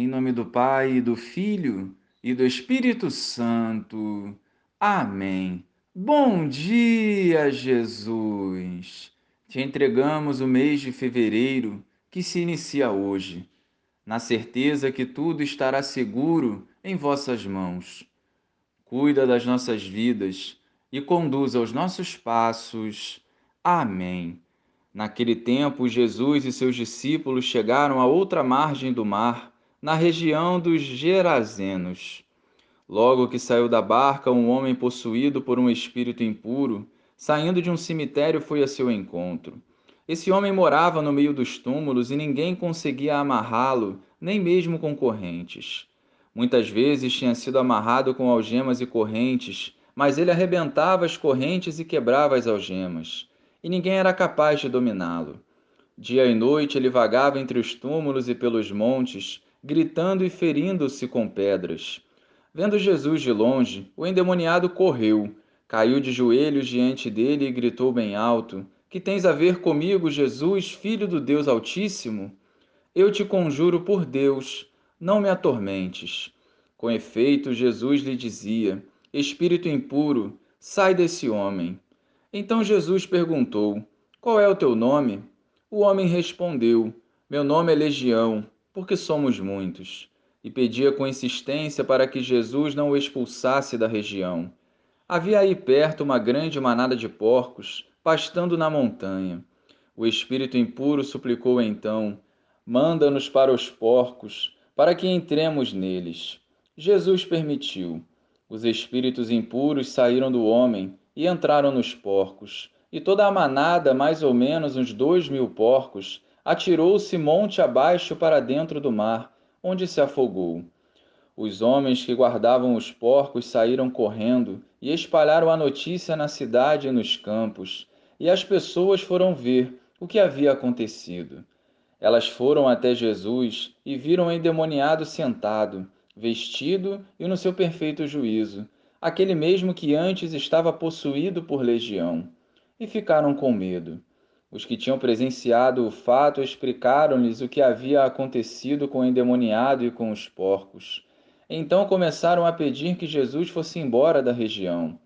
Em nome do Pai, do Filho e do Espírito Santo. Amém. Bom dia, Jesus! Te entregamos o mês de fevereiro que se inicia hoje, na certeza que tudo estará seguro em vossas mãos. Cuida das nossas vidas e conduza os nossos passos. Amém. Naquele tempo, Jesus e seus discípulos chegaram à outra margem do mar na região dos Gerazenos. Logo que saiu da barca, um homem possuído por um espírito impuro, saindo de um cemitério, foi a seu encontro. Esse homem morava no meio dos túmulos e ninguém conseguia amarrá-lo, nem mesmo com correntes. Muitas vezes tinha sido amarrado com algemas e correntes, mas ele arrebentava as correntes e quebrava as algemas, e ninguém era capaz de dominá-lo. Dia e noite ele vagava entre os túmulos e pelos montes, gritando e ferindo-se com pedras. Vendo Jesus de longe, o endemoniado correu, caiu de joelhos diante dele e gritou bem alto: Que tens a ver comigo, Jesus, filho do Deus Altíssimo? Eu te conjuro por Deus, não me atormentes. Com efeito, Jesus lhe dizia: Espírito impuro, sai desse homem. Então Jesus perguntou: Qual é o teu nome? O homem respondeu: Meu nome é Legião porque somos muitos, e pedia com insistência para que Jesus não o expulsasse da região. Havia aí perto uma grande manada de porcos, pastando na montanha. O espírito impuro suplicou então: Manda-nos para os porcos, para que entremos neles. Jesus permitiu. Os espíritos impuros saíram do homem e entraram nos porcos, e toda a manada, mais ou menos uns dois mil porcos, atirou-se monte abaixo para dentro do mar, onde se afogou. Os homens que guardavam os porcos saíram correndo e espalharam a notícia na cidade e nos campos, e as pessoas foram ver o que havia acontecido. Elas foram até Jesus e viram o endemoniado sentado, vestido e no seu perfeito juízo, aquele mesmo que antes estava possuído por legião, e ficaram com medo. Os que tinham presenciado o fato explicaram-lhes o que havia acontecido com o endemoniado e com os porcos. Então começaram a pedir que Jesus fosse embora da região.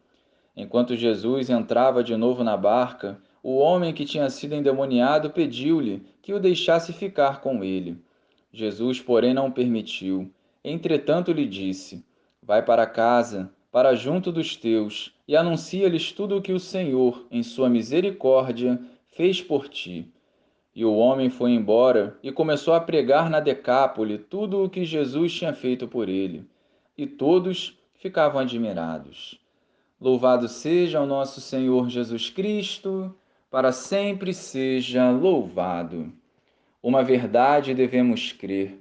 Enquanto Jesus entrava de novo na barca, o homem que tinha sido endemoniado pediu-lhe que o deixasse ficar com ele. Jesus, porém, não permitiu. Entretanto, lhe disse: Vai para casa, para junto dos teus, e anuncia-lhes tudo o que o Senhor, em sua misericórdia, fez por ti. E o homem foi embora e começou a pregar na Decápole tudo o que Jesus tinha feito por ele. E todos ficavam admirados. Louvado seja o nosso Senhor Jesus Cristo, para sempre seja louvado. Uma verdade devemos crer: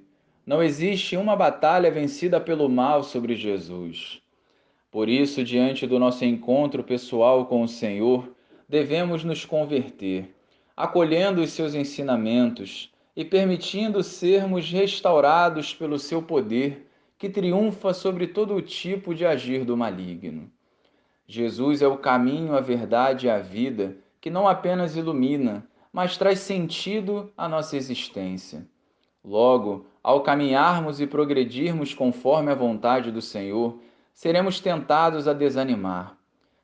não existe uma batalha vencida pelo mal sobre Jesus. Por isso, diante do nosso encontro pessoal com o Senhor, devemos nos converter, acolhendo os seus ensinamentos e permitindo sermos restaurados pelo seu poder que triunfa sobre todo tipo de agir do maligno. Jesus é o caminho, a verdade e a vida que não apenas ilumina, mas traz sentido à nossa existência. Logo, ao caminharmos e progredirmos conforme a vontade do Senhor, seremos tentados a desanimar,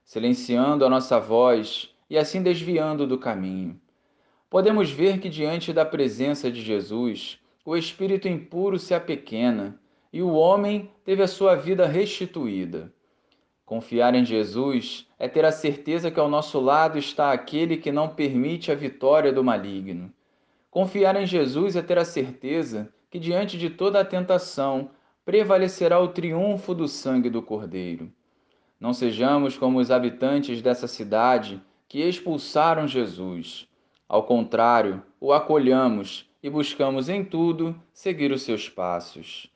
silenciando a nossa voz e assim desviando do caminho. Podemos ver que diante da presença de Jesus, o espírito impuro se apequena e o homem teve a sua vida restituída. Confiar em Jesus é ter a certeza que ao nosso lado está aquele que não permite a vitória do maligno. Confiar em Jesus é ter a certeza que diante de toda a tentação prevalecerá o triunfo do sangue do Cordeiro. Não sejamos como os habitantes dessa cidade que expulsaram Jesus. Ao contrário, o acolhamos e buscamos em tudo seguir os seus passos.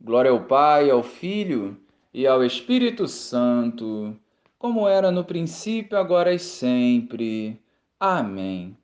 Glória ao Pai, ao Filho e ao Espírito Santo, como era no princípio, agora e sempre. Amém.